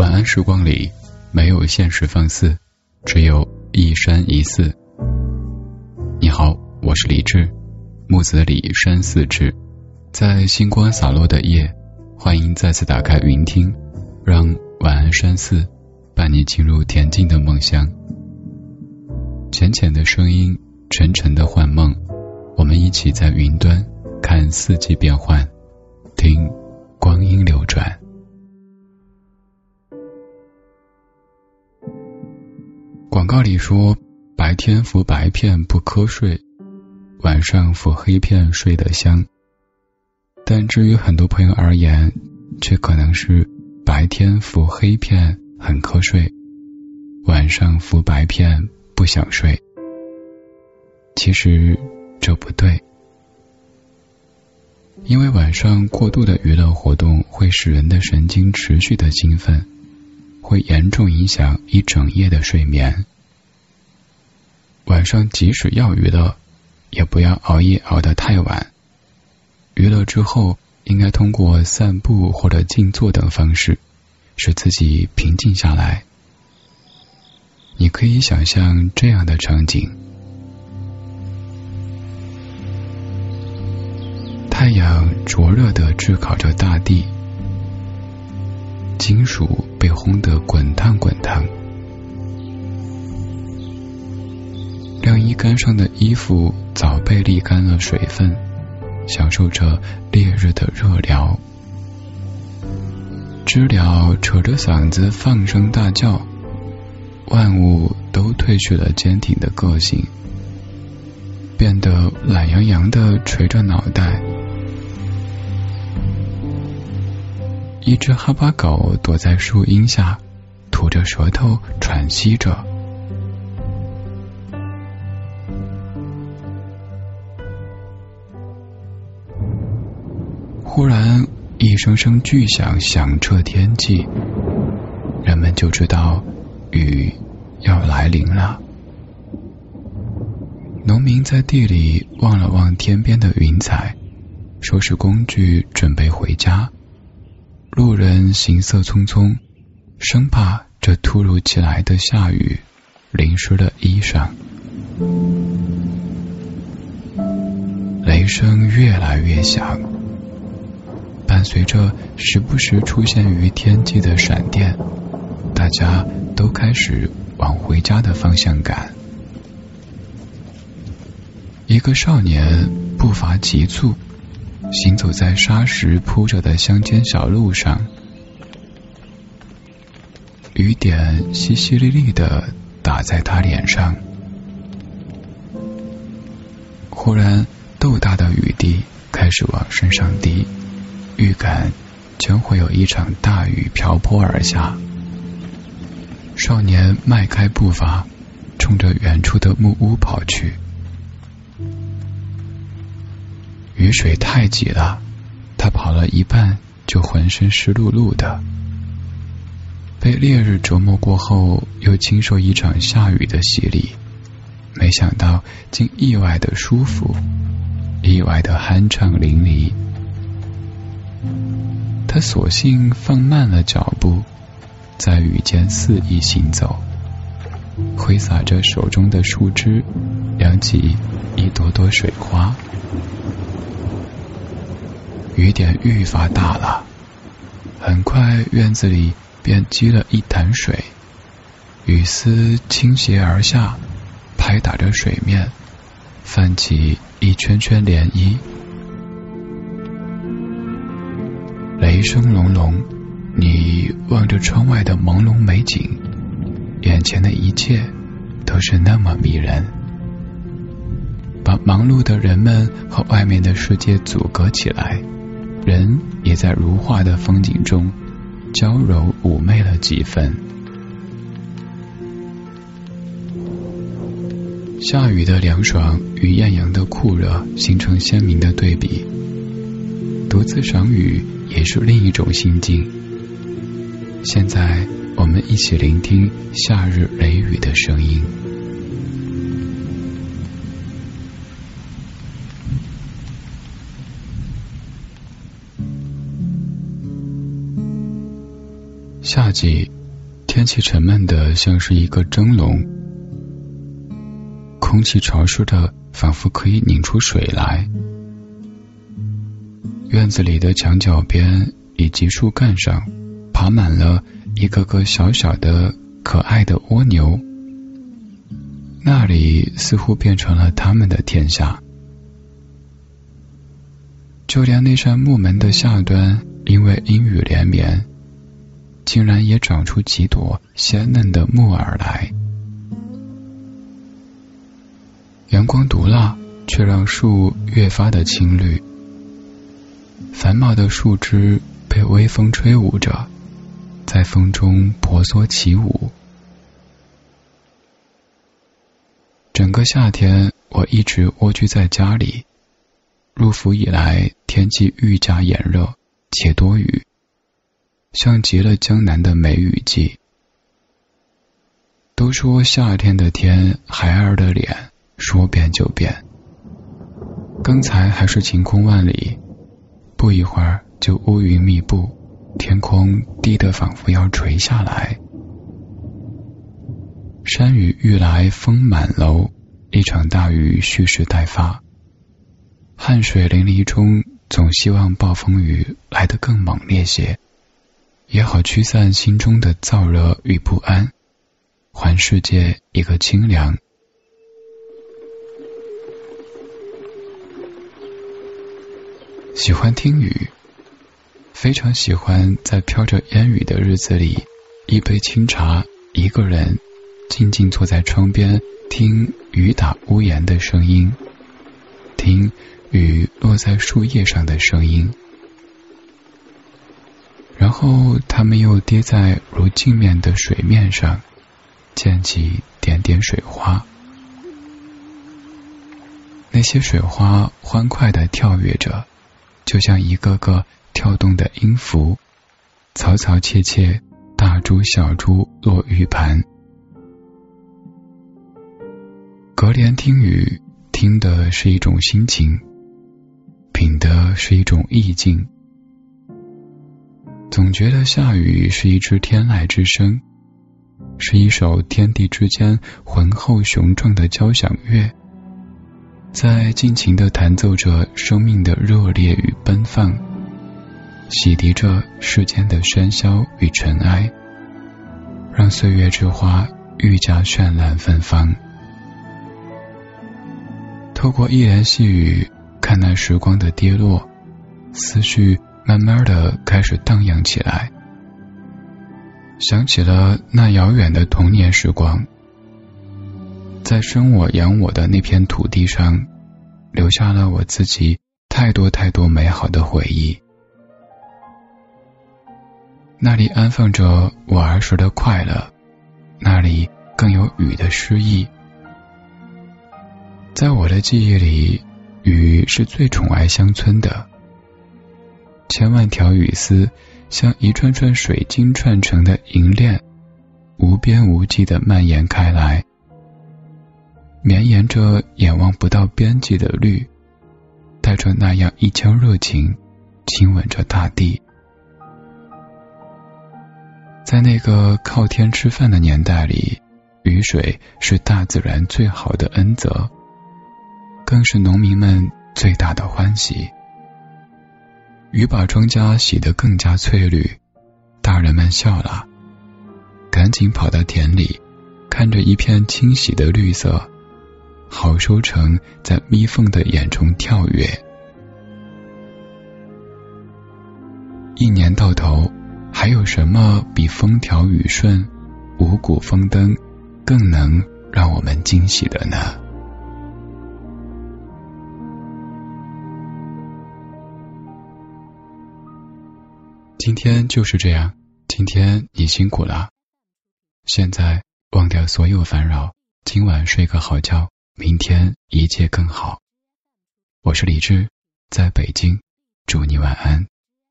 晚安时光里，没有现实放肆，只有一山一寺。你好，我是李志，木子李山寺志，在星光洒落的夜，欢迎再次打开云听，让晚安山寺伴你进入恬静的梦乡。浅浅的声音，沉沉的幻梦，我们一起在云端看四季变换，听光阴流转。广告里说，白天服白片不瞌睡，晚上服黑片睡得香。但至于很多朋友而言，却可能是白天服黑片很瞌睡，晚上服白片不想睡。其实这不对，因为晚上过度的娱乐活动会使人的神经持续的兴奋。会严重影响一整夜的睡眠。晚上即使要娱乐，也不要熬夜熬得太晚。娱乐之后，应该通过散步或者静坐等方式，使自己平静下来。你可以想象这样的场景：太阳灼热的炙烤着大地。金属被烘得滚烫滚烫，晾衣杆上的衣服早被沥干了水分，享受着烈日的热疗。知了扯着嗓子放声大叫，万物都褪去了坚挺的个性，变得懒洋洋的垂着脑袋。一只哈巴狗躲在树荫下，吐着舌头喘息着。忽然，一声声巨响响彻天际，人们就知道雨要来临了。农民在地里望了望天边的云彩，收拾工具，准备回家。路人行色匆匆，生怕这突如其来的下雨淋湿了衣裳。雷声越来越响，伴随着时不时出现于天际的闪电，大家都开始往回家的方向赶。一个少年步伐急促。行走在沙石铺着的乡间小路上，雨点淅淅沥沥的打在他脸上。忽然，豆大的雨滴开始往身上滴，预感将会有一场大雨瓢泼而下。少年迈开步伐，冲着远处的木屋跑去。雨水太急了，他跑了一半就浑身湿漉漉的。被烈日折磨过后，又经受一场下雨的洗礼，没想到竟意外的舒服，意外的酣畅淋漓。他索性放慢了脚步，在雨间肆意行走，挥洒着手中的树枝，扬起一朵朵水花。雨点愈发大了，很快院子里便积了一潭水，雨丝倾斜而下，拍打着水面，泛起一圈圈涟漪。雷声隆隆，你望着窗外的朦胧美景，眼前的一切都是那么迷人，把忙碌的人们和外面的世界阻隔起来。人也在如画的风景中娇柔妩媚了几分。下雨的凉爽与艳阳的酷热形成鲜明的对比。独自赏雨也是另一种心境。现在，我们一起聆听夏日雷雨的声音。夏季，天气沉闷的像是一个蒸笼，空气潮湿的仿佛可以拧出水来。院子里的墙角边以及树干上，爬满了一个个小小的可爱的蜗牛。那里似乎变成了他们的天下。就连那扇木门的下端，因为阴雨连绵，竟然也长出几朵鲜嫩的木耳来。阳光毒辣，却让树越发的青绿。繁茂的树枝被微风吹舞着，在风中婆娑起舞。整个夏天，我一直蜗居在家里。入伏以来，天气愈加炎热且多雨，像极了江南的梅雨季。都说夏天的天，孩儿的脸，说变就变。刚才还是晴空万里，不一会儿就乌云密布，天空低得仿佛要垂下来。山雨欲来风满楼，一场大雨蓄势待发。汗水淋漓中，总希望暴风雨来得更猛烈些，也好驱散心中的燥热与不安，还世界一个清凉。喜欢听雨，非常喜欢在飘着烟雨的日子里，一杯清茶，一个人静静坐在窗边，听雨打屋檐的声音，听。雨落在树叶上的声音，然后它们又跌在如镜面的水面上，溅起点点水花。那些水花欢快的跳跃着，就像一个个跳动的音符，嘈嘈切切，大珠小珠落玉盘。隔帘听雨，听的是一种心情。品的是一种意境，总觉得下雨是一支天籁之声，是一首天地之间浑厚雄壮的交响乐，在尽情的弹奏着生命的热烈与奔放，洗涤着世间的喧嚣与尘埃，让岁月之花愈加绚烂芬芳。透过一帘细雨。看那时光的跌落，思绪慢慢的开始荡漾起来，想起了那遥远的童年时光，在生我养我的那片土地上，留下了我自己太多太多美好的回忆。那里安放着我儿时的快乐，那里更有雨的诗意，在我的记忆里。雨是最宠爱乡村的，千万条雨丝像一串串水晶串成的银链，无边无际的蔓延开来，绵延着眼望不到边际的绿，带着那样一腔热情，亲吻着大地。在那个靠天吃饭的年代里，雨水是大自然最好的恩泽。更是农民们最大的欢喜。雨把庄稼洗得更加翠绿，大人们笑了，赶紧跑到田里，看着一片清洗的绿色，好收成在蜜蜂的眼中跳跃。一年到头，还有什么比风调雨顺、五谷丰登更能让我们惊喜的呢？今天就是这样，今天你辛苦了。现在忘掉所有烦扰，今晚睡个好觉，明天一切更好。我是李志，在北京，祝你晚安。